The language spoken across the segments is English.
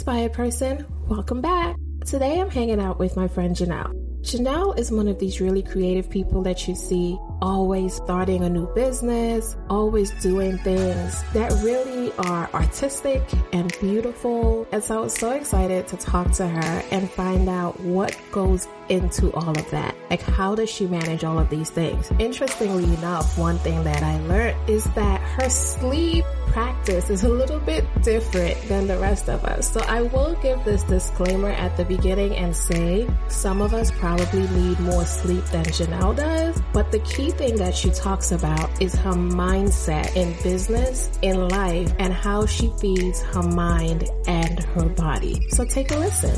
inspired person, welcome back. Today I'm hanging out with my friend Janelle. Janelle is one of these really creative people that you see always starting a new business, always doing things that really are artistic and beautiful. And so I was so excited to talk to her and find out what goes into all of that. Like, how does she manage all of these things? Interestingly enough, one thing that I learned is that her sleep practice is a little bit different than the rest of us. So I will give this disclaimer at the beginning and say some of us probably need more sleep than Janelle does. But the key thing that she talks about is her mindset in business, in life, and how she feeds her mind and her body. So take a listen.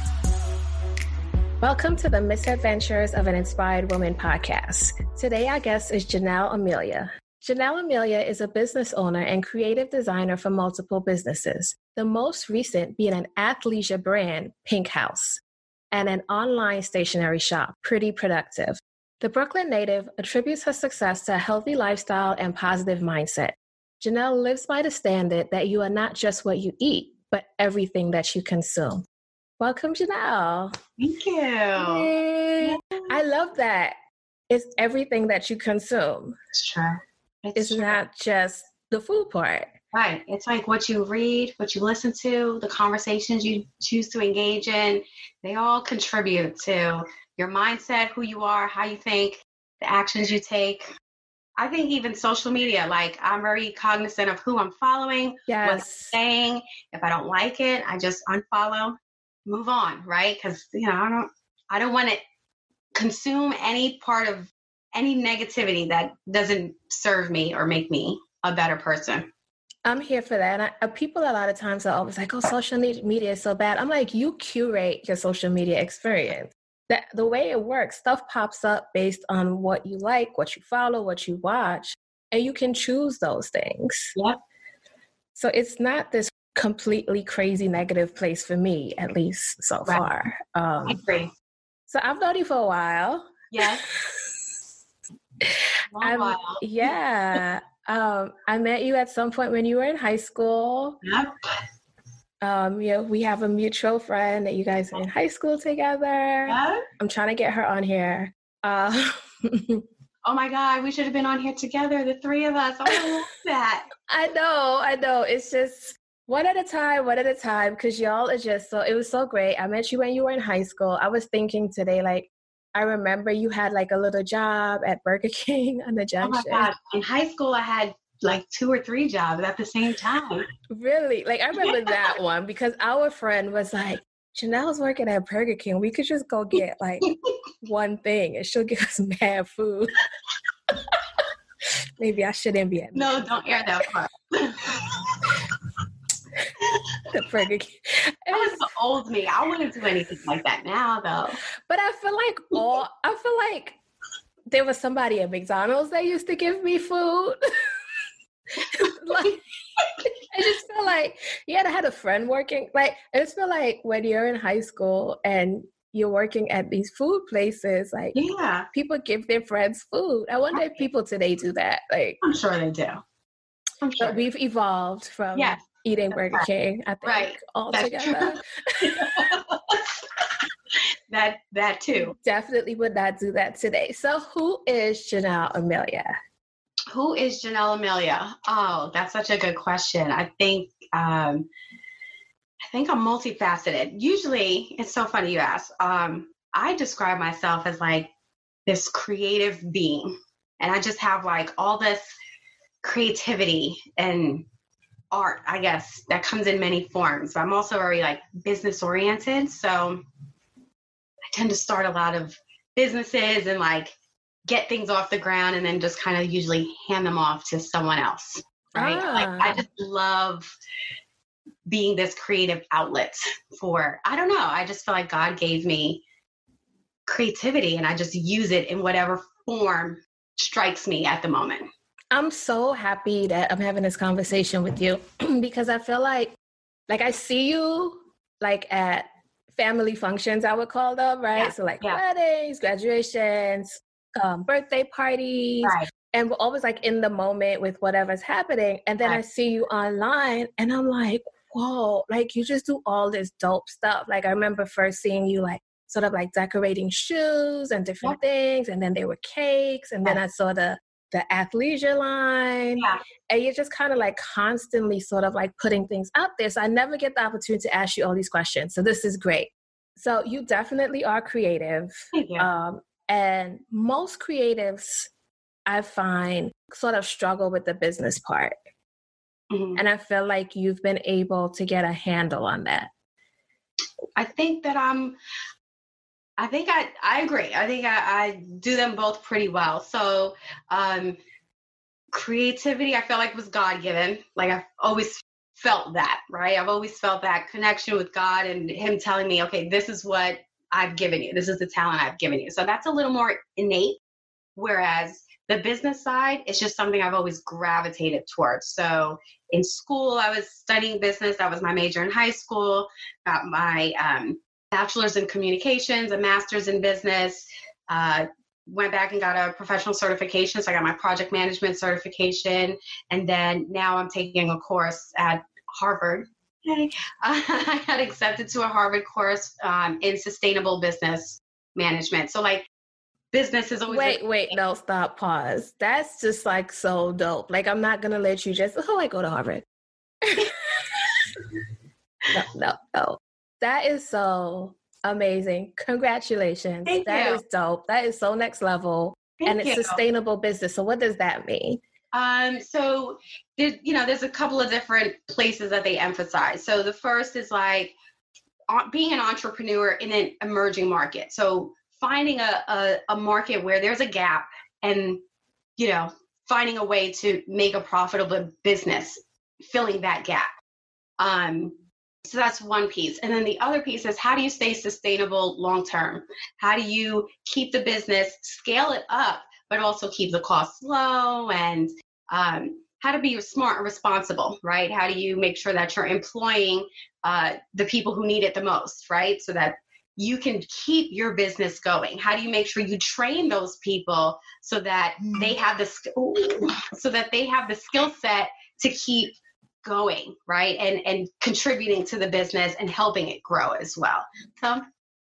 Welcome to the Misadventures of an Inspired Woman podcast. Today, our guest is Janelle Amelia. Janelle Amelia is a business owner and creative designer for multiple businesses, the most recent being an athleisure brand, Pink House, and an online stationery shop, Pretty Productive. The Brooklyn native attributes her success to a healthy lifestyle and positive mindset. Janelle lives by the standard that you are not just what you eat, but everything that you consume. Welcome, Janelle. Thank you. Yay. I love that. It's everything that you consume. It's true. It's, it's not just the food part. Right. It's like what you read, what you listen to, the conversations you choose to engage in, they all contribute to your mindset, who you are, how you think, the actions you take. I think even social media, like I'm very cognizant of who I'm following, yes. what I'm saying. If I don't like it, I just unfollow move on, right? Because you know, I don't I don't want to consume any part of any negativity that doesn't serve me or make me a better person. I'm here for that. And I, uh, people a lot of times are always like, "Oh, social media is so bad." I'm like, you curate your social media experience. That the way it works, stuff pops up based on what you like, what you follow, what you watch, and you can choose those things. Yep. So it's not this completely crazy negative place for me, at least so right. far. Um, I agree. So I've known you for a while. Yes. while. yeah. um, I met you at some point when you were in high school. Yep. Um, you know, we have a mutual friend that you guys are in high school together. Yeah. I'm trying to get her on here. Uh, oh my God, we should have been on here together, the three of us. I love that. I know, I know. It's just one at a time, one at a time, because y'all are just so, it was so great. I met you when you were in high school. I was thinking today, like, I remember you had like a little job at Burger King on the junction. Oh my God. In high school, I had like two or three jobs at the same time. Really? Like, I remember that one because our friend was like, Janelle's working at Burger King. We could just go get like one thing and she'll give us mad food. Maybe I shouldn't be at No, don't air that part. The pregnant. That was the old me. I wouldn't do anything like that now, though. But I feel like all I feel like there was somebody at McDonald's that used to give me food. like I just feel like yeah, I had a friend working. Like I just feel like when you're in high school and you're working at these food places, like yeah, people give their friends food. I wonder if people today do that. Like I'm sure they do. I'm sure. But we've evolved from yes eating Burger King. I think right. all together. that that too. Definitely would not do that today. So who is Janelle Amelia? Who is Janelle Amelia? Oh, that's such a good question. I think um, I think I'm multifaceted. Usually, it's so funny you ask. Um, I describe myself as like this creative being, and I just have like all this creativity and art, I guess, that comes in many forms. But I'm also very like business oriented. So I tend to start a lot of businesses and like get things off the ground and then just kind of usually hand them off to someone else. Right. Ah. Like I just love being this creative outlet for I don't know. I just feel like God gave me creativity and I just use it in whatever form strikes me at the moment. I'm so happy that I'm having this conversation with you because I feel like like I see you like at family functions I would call them, right? Yeah. So like yeah. weddings, graduations, um, birthday parties. Right. And we're always like in the moment with whatever's happening. And then right. I see you online and I'm like, whoa, like you just do all this dope stuff. Like I remember first seeing you like sort of like decorating shoes and different yeah. things, and then there were cakes, and then I saw the the athleisure line. Yeah. And you're just kind of like constantly sort of like putting things out there. So I never get the opportunity to ask you all these questions. So this is great. So you definitely are creative. Um, and most creatives, I find, sort of struggle with the business part. Mm-hmm. And I feel like you've been able to get a handle on that. I think that I'm I think I, I agree. I think I, I do them both pretty well. So, um, creativity, I feel like was God given. Like I've always felt that, right? I've always felt that connection with God and Him telling me, okay, this is what I've given you. This is the talent I've given you. So that's a little more innate. Whereas the business side is just something I've always gravitated towards. So in school, I was studying business. That was my major in high school. Got my um, bachelor's in communications, a master's in business. Uh, went back and got a professional certification. So I got my project management certification. And then now I'm taking a course at Harvard. Hey. I got accepted to a Harvard course um, in sustainable business management. So, like, business is always. Wait, wait, no, stop, pause. That's just like so dope. Like, I'm not going to let you just, oh, I go to Harvard. no, no, no. That is so amazing. Congratulations. Thank that you. is dope. That is so next level. Thank and it's you. sustainable business. So what does that mean? Um, so there's, you know, there's a couple of different places that they emphasize. So the first is like being an entrepreneur in an emerging market. So finding a, a, a market where there's a gap and, you know, finding a way to make a profitable business, filling that gap. Um, so that's one piece. And then the other piece is how do you stay sustainable long term? How do you keep the business, scale it up, but also keep the costs low and um, how to be smart and responsible, right? How do you make sure that you're employing uh, the people who need it the most, right? So that you can keep your business going. How do you make sure you train those people so that they have the so that they have the skill set to keep going right? And and contributing to the business and helping it grow as well. So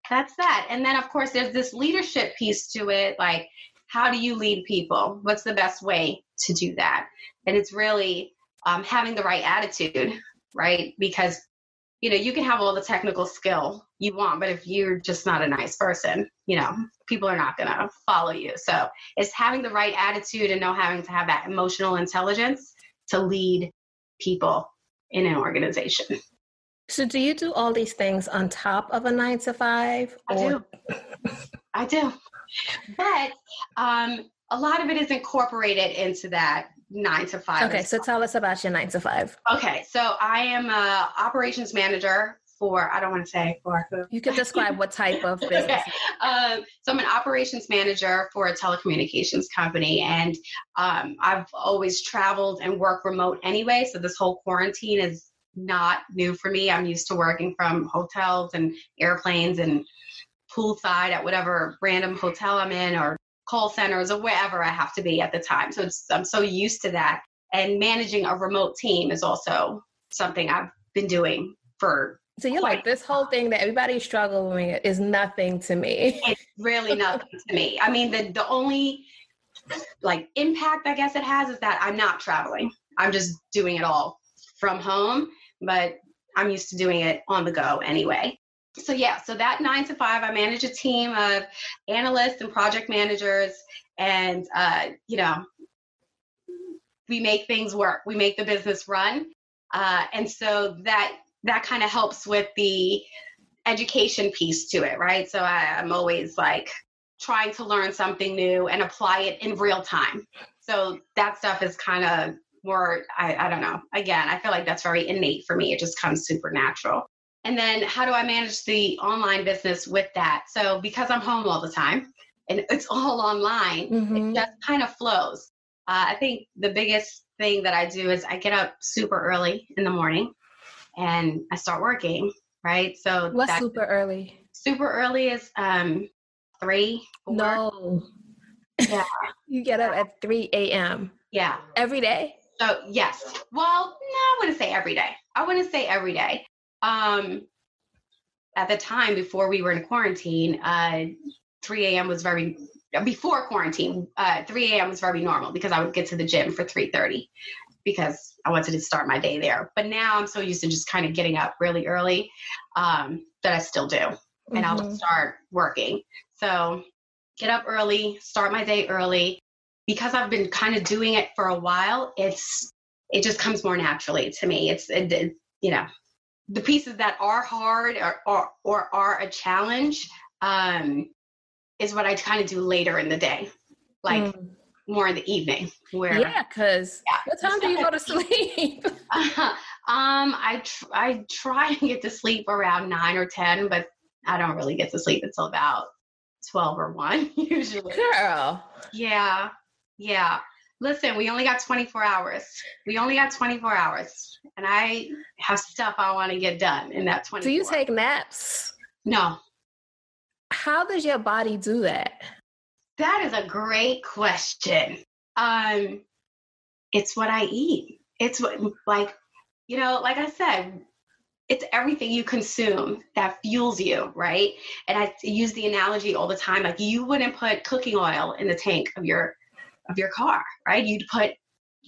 that's that. And then of course there's this leadership piece to it like how do you lead people? What's the best way to do that? And it's really um, having the right attitude right? Because you know you can have all the technical skill you want but if you're just not a nice person you know people are not going to follow you. So it's having the right attitude and know having to have that emotional intelligence to lead people in an organization. So, do you do all these things on top of a nine to five? Or? I do. I do. But um, a lot of it is incorporated into that nine to five. Okay, so tell us about your nine to five. Okay, so I am a operations manager for I don't want to say for who. You can describe what type of business. okay. um, so I'm an operations manager for a telecommunications company, and um, I've always traveled and worked remote anyway. So this whole quarantine is not new for me. I'm used to working from hotels and airplanes and poolside at whatever random hotel I'm in or call centers or wherever I have to be at the time. So I'm so used to that. And managing a remote team is also something I've been doing for so you're like this whole thing that everybody's struggling with is nothing to me. It's really nothing to me. I mean, the the only like impact I guess it has is that I'm not traveling. I'm just doing it all from home, but I'm used to doing it on the go anyway. So yeah, so that nine to five, I manage a team of analysts and project managers, and uh, you know, we make things work. We make the business run, uh, and so that that kind of helps with the education piece to it, right? So I, I'm always like trying to learn something new and apply it in real time. So that stuff is kind of more, I, I don't know. Again, I feel like that's very innate for me. It just comes super natural. And then how do I manage the online business with that? So because I'm home all the time and it's all online, mm-hmm. it just kind of flows. Uh, I think the biggest thing that I do is I get up super early in the morning and I start working, right? So what's super early? Super early is um three. Four. No. Yeah. you get up at three a.m. Yeah. Every day. So yes. Well, no, I wouldn't say every day. I wouldn't say every day. Um, at the time before we were in quarantine, uh, 3 a.m. was very before quarantine. Uh, 3 a.m. was very normal because I would get to the gym for 3:30 because I wanted to start my day there. But now I'm so used to just kind of getting up really early um, that I still do, and mm-hmm. I'll start working. So get up early, start my day early. Because I've been kind of doing it for a while, it's it just comes more naturally to me. It's it, it, you know the pieces that are hard or or, or are a challenge um, is what I kind of do later in the day, like mm. More in the evening. Where yeah, because yeah. what time do you go to sleep? uh, um, I tr- I try and get to sleep around nine or ten, but I don't really get to sleep until about twelve or one usually. Girl. Yeah, yeah listen, we only got 24 hours. We only got 24 hours. And I have stuff I want to get done in that 24. Do you take naps? No. How does your body do that? That is a great question. Um, it's what I eat. It's what, like, you know, like I said, it's everything you consume that fuels you, right? And I use the analogy all the time like, you wouldn't put cooking oil in the tank of your of your car, right? You'd put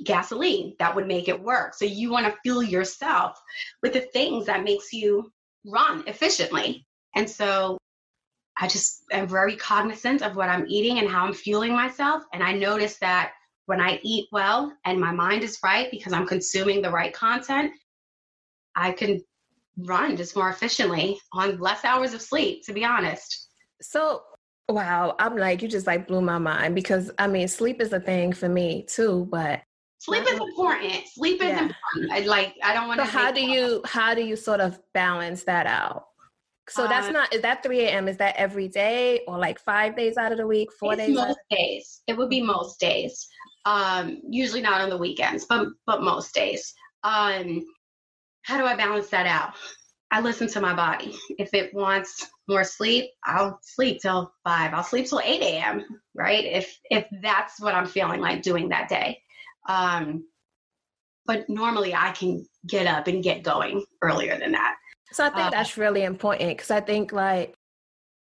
gasoline that would make it work. So you want to fuel yourself with the things that makes you run efficiently. And so I just am very cognizant of what I'm eating and how I'm fueling myself. And I notice that when I eat well and my mind is right because I'm consuming the right content, I can run just more efficiently on less hours of sleep, to be honest. So Wow, I'm like you just like blew my mind because I mean sleep is a thing for me too, but sleep is important. Sleep is yeah. important. I, like I don't want to. So how do you how do you sort of balance that out? So that's uh, not is that 3 a.m. Is that every day or like five days out of the week, four days? Most days. It would be most days. Um, usually not on the weekends, but but most days. Um, how do I balance that out? I listen to my body. If it wants more sleep, I'll sleep till five. I'll sleep till eight a.m. Right? If if that's what I'm feeling like doing that day. Um, but normally I can get up and get going earlier than that. So I think uh, that's really important because I think like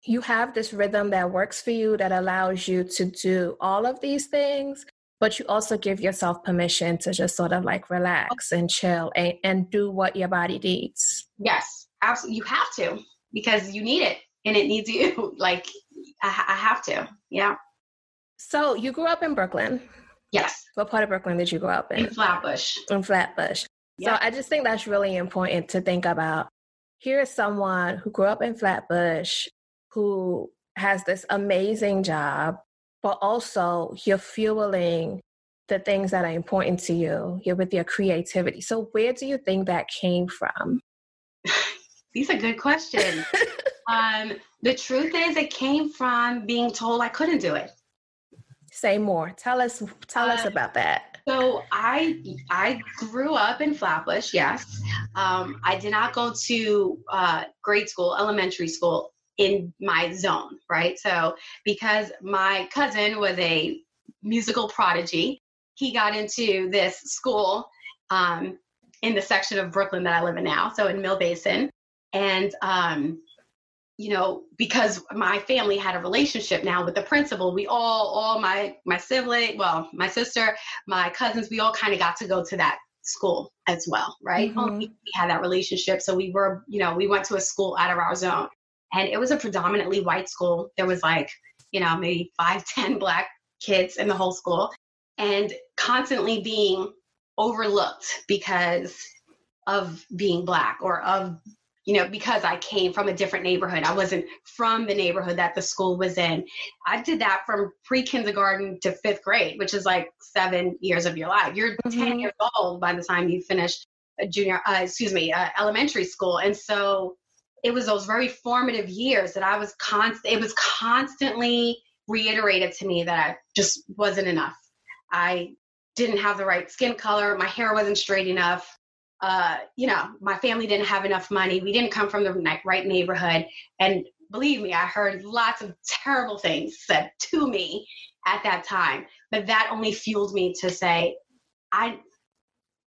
you have this rhythm that works for you that allows you to do all of these things, but you also give yourself permission to just sort of like relax and chill and, and do what your body needs. Yes, absolutely. You have to because you need it and it needs you. like, I, I have to. Yeah. So you grew up in Brooklyn. Yes. What part of Brooklyn did you grow up in? In Flatbush. In Flatbush. Yeah. So I just think that's really important to think about. Here's someone who grew up in Flatbush who has this amazing job but also you're fueling the things that are important to you. You're with your creativity. So, where do you think that came from? These are good questions. um, the truth is, it came from being told I couldn't do it. Say more. Tell us. Tell uh, us about that. So I I grew up in Flatbush. Yes, um, I did not go to uh, grade school, elementary school in my zone, right? So because my cousin was a musical prodigy, he got into this school um, in the section of Brooklyn that I live in now, so in Mill Basin. And um, you know, because my family had a relationship now with the principal, we all, all my my sibling, well, my sister, my cousins, we all kind of got to go to that school as well, right? Mm-hmm. We had that relationship, so we were, you know, we went to a school out of our zone and it was a predominantly white school. There was like, you know, maybe five, ten black kids in the whole school, and constantly being overlooked because of being black or of you know because i came from a different neighborhood i wasn't from the neighborhood that the school was in i did that from pre-kindergarten to fifth grade which is like seven years of your life you're mm-hmm. 10 years old by the time you finish a junior uh, excuse me uh, elementary school and so it was those very formative years that I was constant. It was constantly reiterated to me that I just wasn't enough. I didn't have the right skin color. My hair wasn't straight enough. Uh, you know, my family didn't have enough money. We didn't come from the right neighborhood. And believe me, I heard lots of terrible things said to me at that time. But that only fueled me to say, I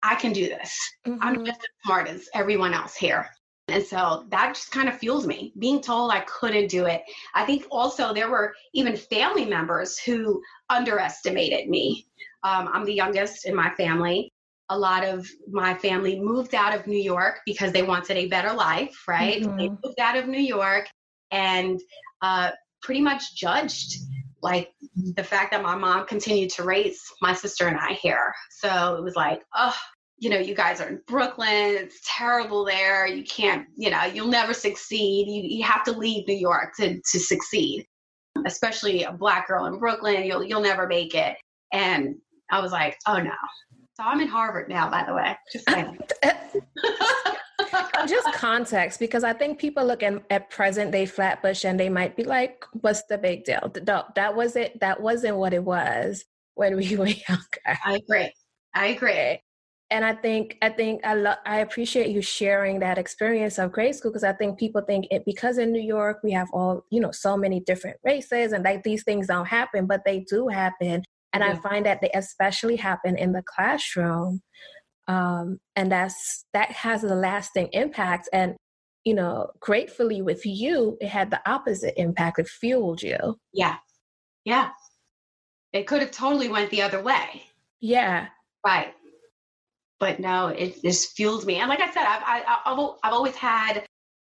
I can do this. Mm-hmm. I'm just as smart as everyone else here. And so that just kind of fuels me. Being told I couldn't do it. I think also there were even family members who underestimated me. Um, I'm the youngest in my family. A lot of my family moved out of New York because they wanted a better life, right? Mm-hmm. They moved out of New York and uh, pretty much judged like the fact that my mom continued to raise my sister and I here. So it was like, oh, you know, you guys are in Brooklyn. It's terrible there. You can't, you know, you'll never succeed. You, you have to leave New York to, to succeed, especially a black girl in Brooklyn. You'll, you'll never make it. And I was like, oh no. So I'm in Harvard now, by the way. Just saying. just context because I think people look at, at present day Flatbush and they might be like, "What's the big deal?" That, that wasn't that wasn't what it was when we were younger. I agree. I agree. And I think I think I lo- I appreciate you sharing that experience of grade school because I think people think it because in New York we have all you know so many different races and like these things don't happen, but they do happen. And yeah. I find that they especially happen in the classroom um, and that's that has a lasting impact. And you know gratefully with you it had the opposite impact. It fueled you. Yeah. Yeah. It could have totally went the other way. Yeah. Right. But no it just fueled me. And like i said i've I, have i I've always had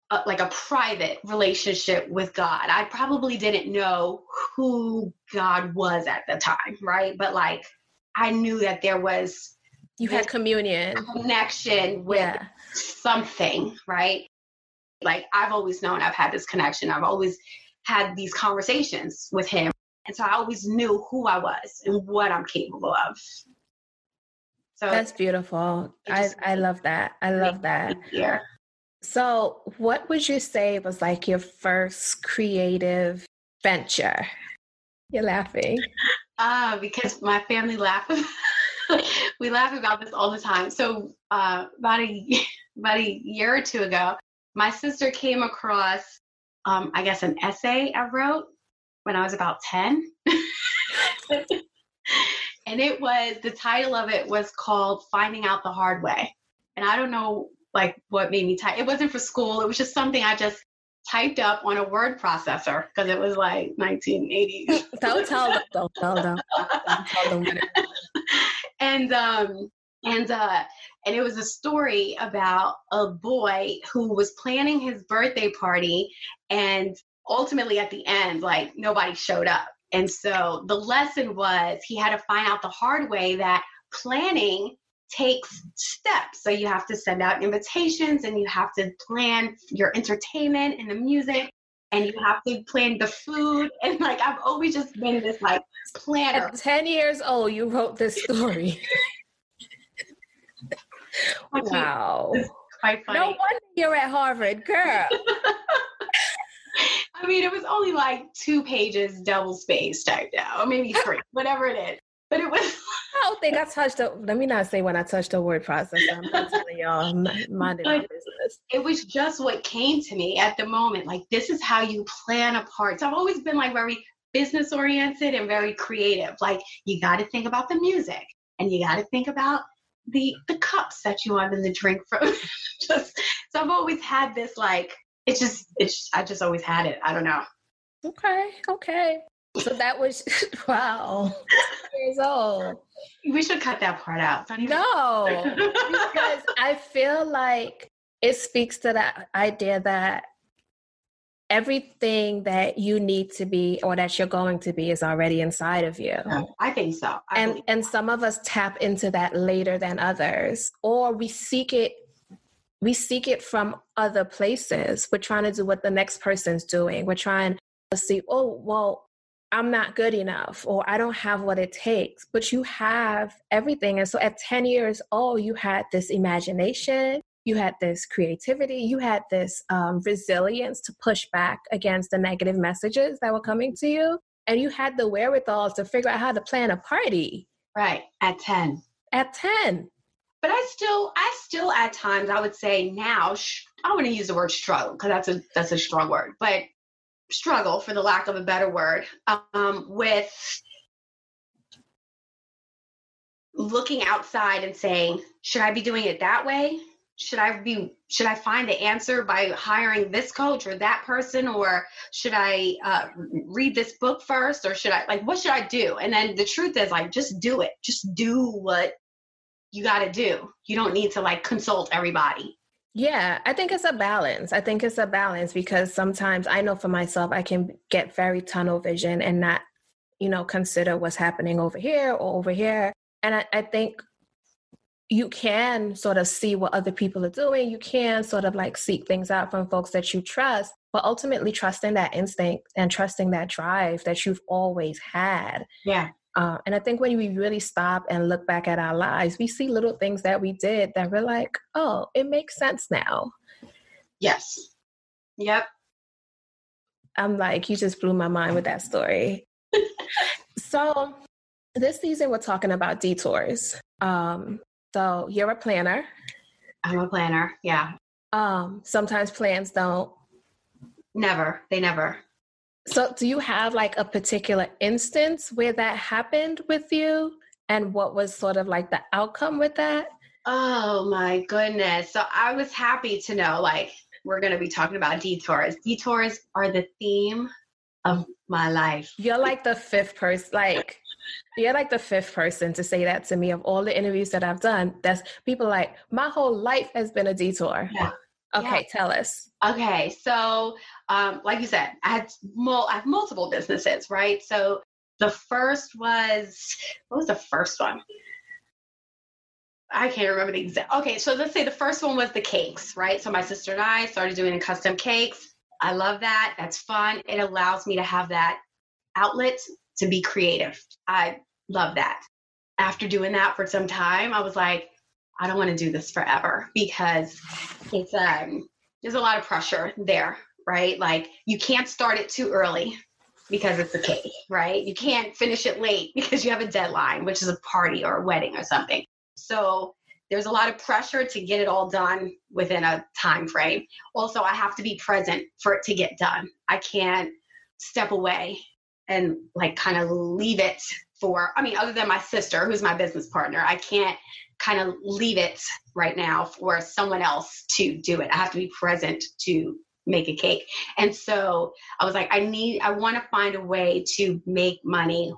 a, like a private relationship with god. I probably didn't know who god was at the time right? But like i knew that there was you had communion. connection with yeah. something right? Like i've always known i've had this connection. I've always had these conversations with him. And so i always knew who i was and what i'm capable of. So that's beautiful. i i love that. I love that. yeah so what would you say was like your first creative venture? You're laughing. Uh because my family laughs we laugh about this all the time. So uh, about a about a year or two ago, my sister came across, um, I guess, an essay I wrote when I was about ten, and it was the title of it was called "Finding Out the Hard Way," and I don't know like what made me type. It wasn't for school. It was just something I just typed up on a word processor because it was like 1980s. don't tell them. Don't tell them. Don't tell them and um and uh and it was a story about a boy who was planning his birthday party and ultimately at the end like nobody showed up and so the lesson was he had to find out the hard way that planning takes steps so you have to send out invitations and you have to plan your entertainment and the music and you have to plan the food and like I've always just been this like planner. At 10 years old, you wrote this story. wow. Quite funny. No wonder you're at Harvard, girl. I mean, it was only like two pages double spaced typed out, maybe three, whatever it is. But it was. I don't think I touched a. Let me not say when I touched a word processor. I'm not telling y'all. minding my business. It was just what came to me at the moment. Like this is how you plan a part. So I've always been like very business oriented and very creative. Like you got to think about the music, and you got to think about the the cups that you want them the drink from. just so I've always had this like it's just it's I just always had it. I don't know. Okay, okay. So that was wow. years old. We should cut that part out. No, because I feel like it speaks to that idea that everything that you need to be or that you're going to be is already inside of you. Oh, I think so. I and and some of us tap into that later than others, or we seek it. We seek it from other places. We're trying to do what the next person's doing. We're trying to see, oh, well, I'm not good enough or I don't have what it takes, but you have everything. And so at 10 years old, you had this imagination, you had this creativity, you had this um, resilience to push back against the negative messages that were coming to you. And you had the wherewithal to figure out how to plan a party. Right. At 10. At 10. But I still, I still at times, I would say now, sh- I don't want to use the word struggle because that's a, that's a strong word. But struggle, for the lack of a better word, um, with looking outside and saying, should I be doing it that way? Should I be should I find the answer by hiring this coach or that person or should I uh, read this book first or should I like what should I do? And then the truth is like just do it. Just do what you got to do. You don't need to like consult everybody. Yeah, I think it's a balance. I think it's a balance because sometimes I know for myself I can get very tunnel vision and not, you know, consider what's happening over here or over here. And I, I think you can sort of see what other people are doing. You can sort of like seek things out from folks that you trust, but ultimately trusting that instinct and trusting that drive that you've always had. Yeah. Uh, and I think when we really stop and look back at our lives, we see little things that we did that we're like, oh, it makes sense now. Yes. Yep. I'm like, you just blew my mind with that story. so, this season, we're talking about detours. Um, so you're a planner. I'm a planner. Yeah. Um, sometimes plans don't. Never. They never. So do you have like a particular instance where that happened with you? And what was sort of like the outcome with that? Oh my goodness. So I was happy to know like we're going to be talking about detours. Detours are the theme of my life. You're like the fifth person, like you're like the fifth person to say that to me of all the interviews that I've done. That's people like my whole life has been a detour. Yeah. Okay, yeah. tell us. Okay, so um, like you said, I had mul- I have multiple businesses, right? So the first was what was the first one? I can't remember the exact. Okay, so let's say the first one was the cakes, right? So my sister and I started doing custom cakes. I love that. That's fun. It allows me to have that outlet to be creative. I love that. After doing that for some time, I was like, I don't want to do this forever because it's um there's a lot of pressure there, right? Like you can't start it too early because it's a cake, right? You can't finish it late because you have a deadline, which is a party or a wedding or something. So there's a lot of pressure to get it all done within a time frame. Also, I have to be present for it to get done. I can't step away and like kind of leave it for i mean other than my sister who's my business partner i can't kind of leave it right now for someone else to do it. I have to be present to make a cake. And so i was like i need i want to find a way to make money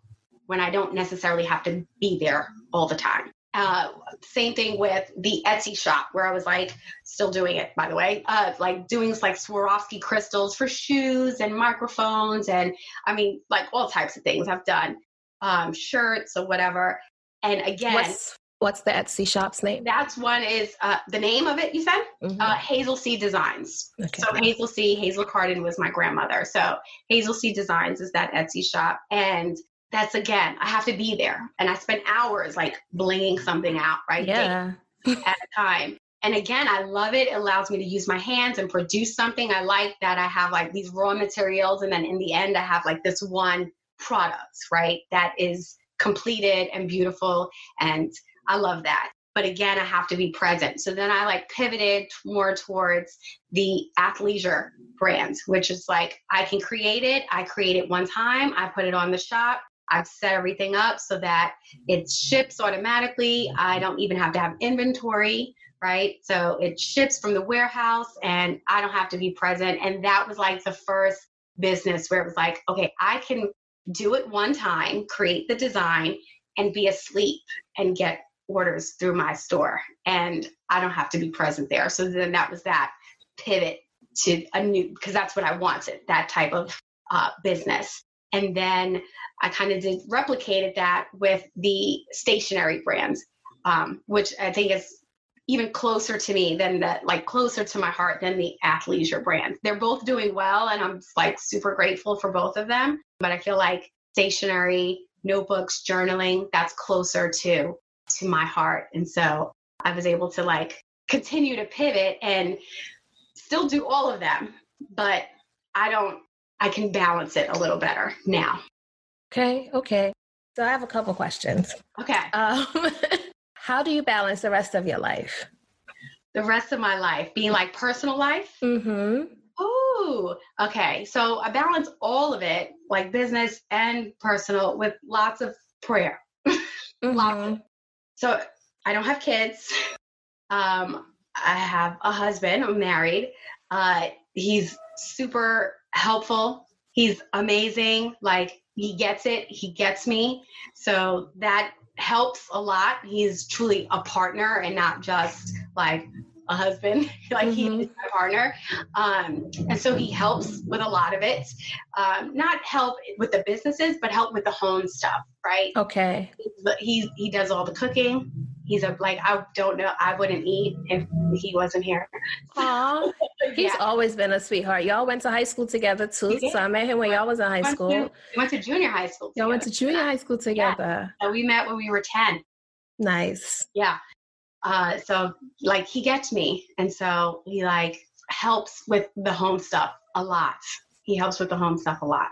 when i don't necessarily have to be there all the time. Uh, same thing with the Etsy shop where I was like still doing it by the way, uh, like doing like Swarovski crystals for shoes and microphones and I mean like all types of things I've done, um, shirts or whatever. And again, what's, what's the Etsy shop's name? That's one is uh, the name of it. You said mm-hmm. uh, Hazel C Designs. Okay. So Hazel C Hazel Carden was my grandmother. So Hazel C Designs is that Etsy shop and that's again, I have to be there. And I spend hours like blinging something out, right? Yeah. at a time. And again, I love it. It allows me to use my hands and produce something. I like that I have like these raw materials. And then in the end, I have like this one product, right? That is completed and beautiful. And I love that. But again, I have to be present. So then I like pivoted more towards the athleisure brands, which is like I can create it. I create it one time. I put it on the shop. I've set everything up so that it ships automatically. I don't even have to have inventory, right? So it ships from the warehouse and I don't have to be present. And that was like the first business where it was like, okay, I can do it one time, create the design, and be asleep and get orders through my store. And I don't have to be present there. So then that was that pivot to a new, because that's what I wanted, that type of uh, business. And then I kind of did replicated that with the stationery brands, um, which I think is even closer to me than the like closer to my heart than the athleisure brand. They're both doing well, and I'm like super grateful for both of them. But I feel like stationery notebooks, journaling, that's closer to to my heart, and so I was able to like continue to pivot and still do all of them, but I don't I can balance it a little better now. Okay, okay. So I have a couple questions. Okay. Um, how do you balance the rest of your life? The rest of my life, being like personal life? Mm-hmm. Oh, okay. So I balance all of it, like business and personal, with lots of prayer. Mm-hmm. lots of, so I don't have kids. Um, I have a husband. I'm married. Uh, he's super helpful. He's amazing. Like he gets it. He gets me. So that helps a lot. He's truly a partner and not just like a husband. like mm-hmm. he's my partner. Um, and so he helps with a lot of it. Um, not help with the businesses, but help with the home stuff, right? Okay. But He he does all the cooking. He's a like I don't know I wouldn't eat if he wasn't here. Aww. He's yeah. always been a sweetheart. Y'all went to high school together too. So I met him when y'all was in high school. We went to junior high school. Y'all went to junior high school together. Yeah. And we met when we were 10. Nice. Yeah. Uh, so like he gets me, and so he like helps with the home stuff a lot. He helps with the home stuff a lot.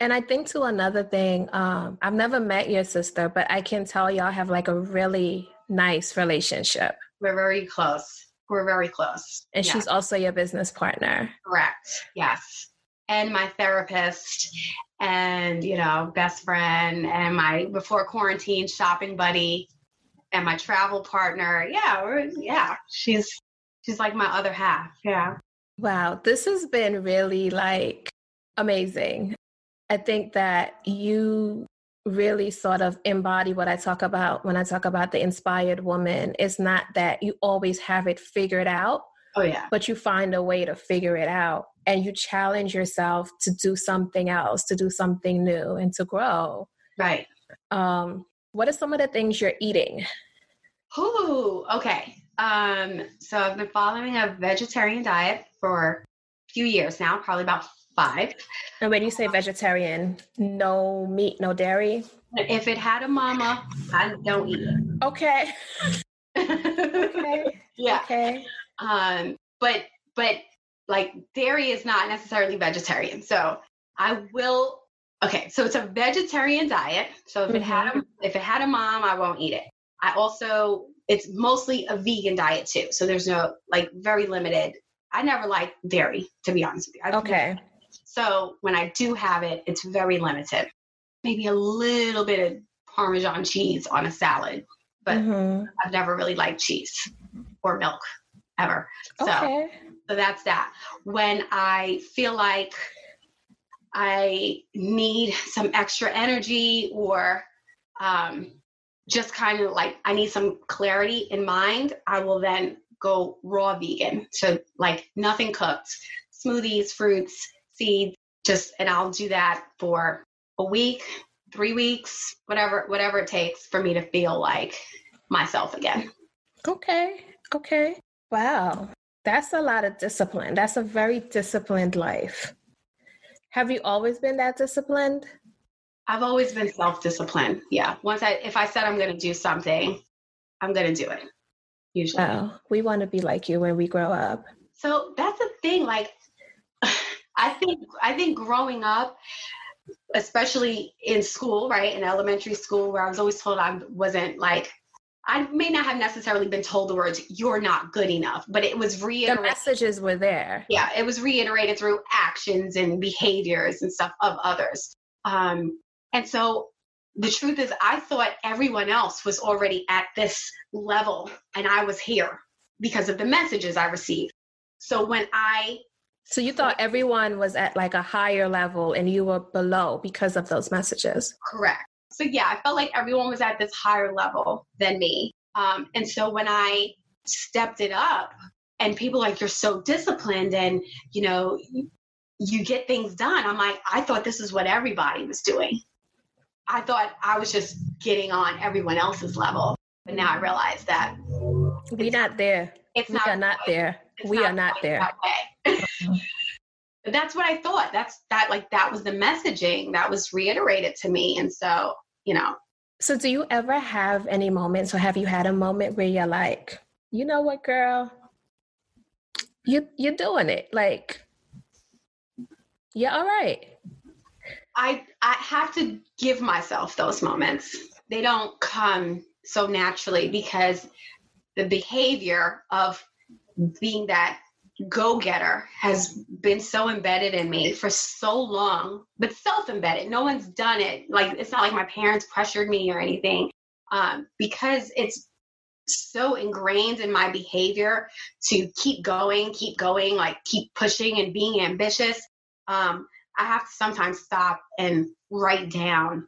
And I think to another thing, um, I've never met your sister, but I can tell y'all have like a really nice relationship. We're very close. We're very close. And yes. she's also your business partner. Correct. Yes. And my therapist and, you know, best friend and my before quarantine shopping buddy and my travel partner. Yeah, yeah, she's she's like my other half. Yeah. Wow, this has been really like amazing. I think that you really sort of embody what I talk about when I talk about the inspired woman. It's not that you always have it figured out. Oh yeah. But you find a way to figure it out and you challenge yourself to do something else, to do something new and to grow. Right. Um what are some of the things you're eating? Oh, okay. Um, so I've been following a vegetarian diet for a few years now, probably about five. And when you say vegetarian, no meat, no dairy? If it had a mama, I don't eat it. Okay. okay. Yeah. Okay. Um, but but like dairy is not necessarily vegetarian. So I will okay, so it's a vegetarian diet. So if mm-hmm. it had a, mm-hmm. if it had a mom, I won't eat it. I also, it's mostly a vegan diet too. So there's no, like, very limited. I never like dairy, to be honest with you. I've okay. So when I do have it, it's very limited. Maybe a little bit of Parmesan cheese on a salad, but mm-hmm. I've never really liked cheese or milk ever. So, okay. so that's that. When I feel like I need some extra energy or um, just kind of like I need some clarity in mind, I will then go raw vegan. So like nothing cooked, smoothies, fruits, seeds, just and I'll do that for a week, three weeks, whatever whatever it takes for me to feel like myself again. Okay. Okay. Wow. That's a lot of discipline. That's a very disciplined life. Have you always been that disciplined? I've always been self-disciplined. Yeah. Once I if I said I'm going to do something, I'm going to do it. Usually. Oh, we want to be like you when we grow up. So that's the thing like I think I think growing up especially in school, right? In elementary school where I was always told I wasn't like I may not have necessarily been told the words "you're not good enough," but it was reiterated. The messages were there. Yeah, it was reiterated through actions and behaviors and stuff of others. Um, and so the truth is, I thought everyone else was already at this level and I was here because of the messages I received. So when I. So you thought everyone was at like a higher level and you were below because of those messages? Correct. So yeah, I felt like everyone was at this higher level than me. Um, and so when I stepped it up and people like, you're so disciplined and, you know, you get things done. I'm like, I thought this is what everybody was doing. I thought I was just getting on everyone else's level. But now I realize that we're not there. It's we not are not there. We are not there. But that's what I thought. That's that like that was the messaging that was reiterated to me. And so, you know. So do you ever have any moments or have you had a moment where you're like, you know what, girl? You you're doing it. Like, yeah, all right. I I have to give myself those moments. They don't come so naturally because the behavior of being that go-getter has been so embedded in me for so long, but self-embedded. No one's done it. Like it's not like my parents pressured me or anything. um, because it's so ingrained in my behavior to keep going, keep going, like keep pushing and being ambitious. Um, I have to sometimes stop and write down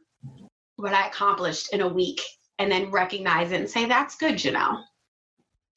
what I accomplished in a week and then recognize it and say, that's good, Janelle.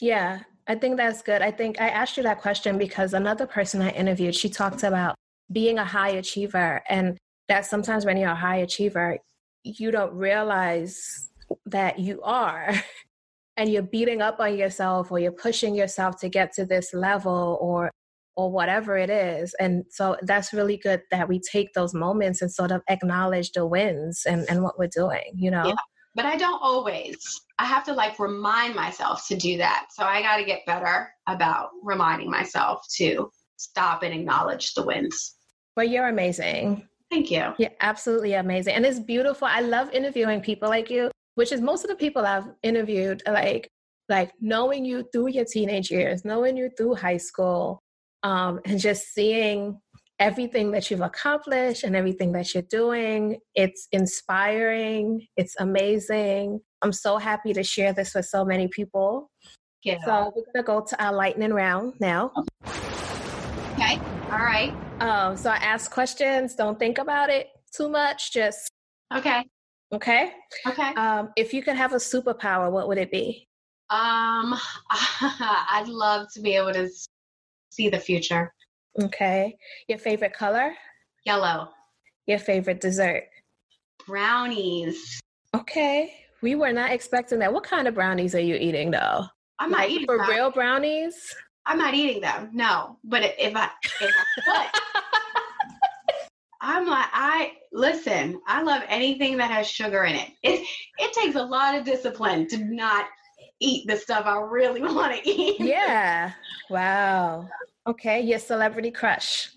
Yeah, I think that's good. I think I asked you that question because another person I interviewed, she talked about being a high achiever and that sometimes when you're a high achiever, you don't realize that you are and you're beating up on yourself or you're pushing yourself to get to this level or or whatever it is and so that's really good that we take those moments and sort of acknowledge the wins and and what we're doing you know yeah. But i don't always i have to like remind myself to do that. So i got to get better about reminding myself to stop and acknowledge the wins. Well you're amazing. Thank you. You're absolutely amazing. And it's beautiful. I love interviewing people like you which is most of the people I've interviewed, like like knowing you through your teenage years, knowing you through high school, um, and just seeing everything that you've accomplished and everything that you're doing. It's inspiring. It's amazing. I'm so happy to share this with so many people. Yeah. So we're gonna go to our lightning round now. Okay. All right. Um, so I ask questions. Don't think about it too much. Just okay. Okay. Okay. Um, if you could have a superpower, what would it be? Um, I'd love to be able to see the future. Okay. Your favorite color? Yellow. Your favorite dessert? Brownies. Okay. We were not expecting that. What kind of brownies are you eating though? I'm not like, eating for them. real brownies. I'm not eating them. No, but if I if I could, I'm like, I listen, I love anything that has sugar in it. It it takes a lot of discipline to not eat the stuff I really want to eat. Yeah. Wow. Okay. Your celebrity crush.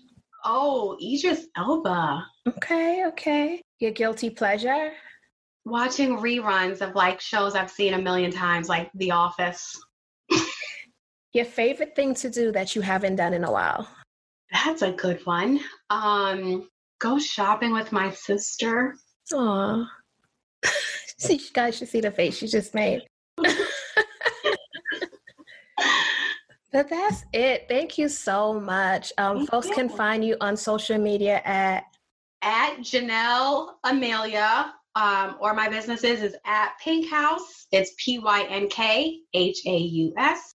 Oh, Idris Elba. Okay, okay. Your guilty pleasure? Watching reruns of like shows I've seen a million times, like The Office. Your favorite thing to do that you haven't done in a while? That's a good one. Um, go shopping with my sister. Aw. see, you guys should see the face she just made. But that's it. Thank you so much. Um, folks you. can find you on social media at at Janelle Amelia. Um, or my businesses is at Pynk Haus. It's P Y N K H A U S,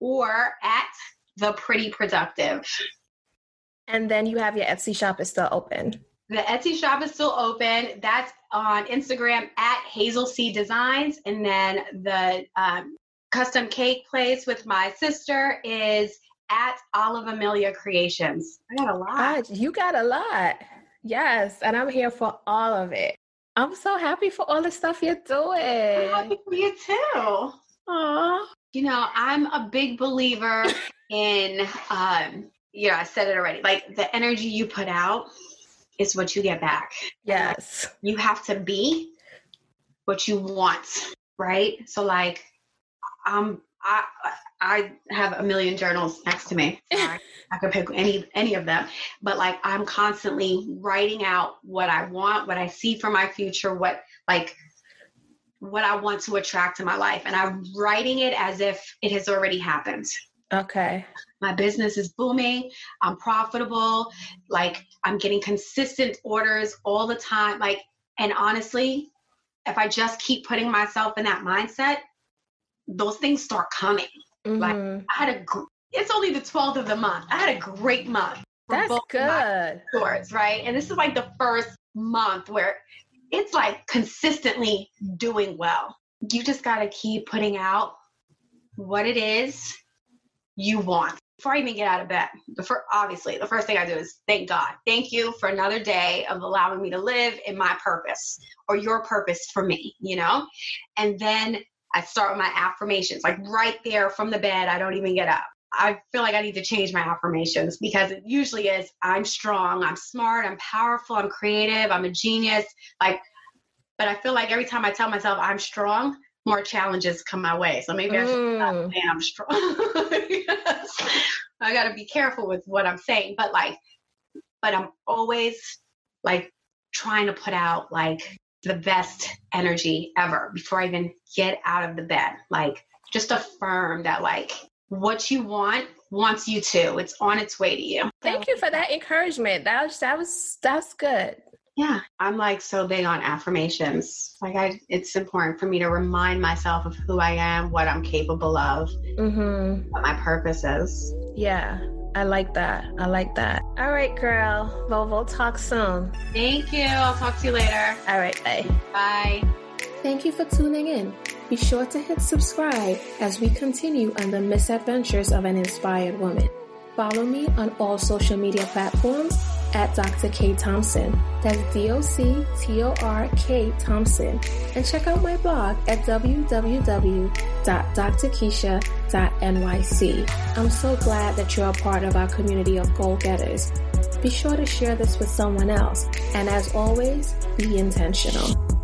or at The Pretty Productive. And then you have your Etsy shop is still open. The Etsy shop is still open. That's on Instagram at Hazel C Designs. And then the um, custom cake place with my sister is at Olive Amelia Creations. I got a lot. You got a lot. Yes. And I'm here for all of it. I'm so happy for all the stuff you're doing. I'm happy for you too. Aww. You know, I'm a big believer in um, yeah, I said it already. Like the energy you put out is what you get back. Yes. Like, you have to be what you want, right? So like um I I have a million journals next to me. I could pick any any of them, but like I'm constantly writing out what I want, what I see for my future, what like what I want to attract to my life, and I'm writing it as if it has already happened. Okay. My business is booming. I'm profitable. Like I'm getting consistent orders all the time. Like, and honestly, if I just keep putting myself in that mindset, those things start coming. Mm-hmm. Like I had a, it's only the 12th of the month. I had a great month. That's good. Stores, right? And this is like the first month where it's like consistently doing well. You just got to keep putting out what it is you want. Before I even get out of bed, the first, obviously, the first thing I do is thank God. Thank you for another day of allowing me to live in my purpose or your purpose for me, you know? And then I start with my affirmations, like right there from the bed. I don't even get up. I feel like I need to change my affirmations because it usually is I'm strong, I'm smart, I'm powerful, I'm creative, I'm a genius. Like, but I feel like every time I tell myself I'm strong, more challenges come my way. So maybe I should mm. say I'm strong. I got to be careful with what I'm saying, but like, but I'm always like trying to put out like the best energy ever before I even get out of the bed. Like, just affirm that, like, what you want wants you to. It's on its way to you. Thank you for that encouragement. That was that was that's good. Yeah, I'm like so big on affirmations. Like I, it's important for me to remind myself of who I am, what I'm capable of, mm-hmm. what my purpose is. Yeah, I like that. I like that. All right, girl. Well, we'll talk soon. Thank you. I'll talk to you later. All right, bye. Bye. Thank you for tuning in. Be sure to hit subscribe as we continue on the misadventures of an inspired woman. Follow me on all social media platforms at Dr. K Thompson. That's D O C T O R K Thompson. And check out my blog at www.drkeisha.nyc. I'm so glad that you're a part of our community of goal getters. Be sure to share this with someone else. And as always, be intentional.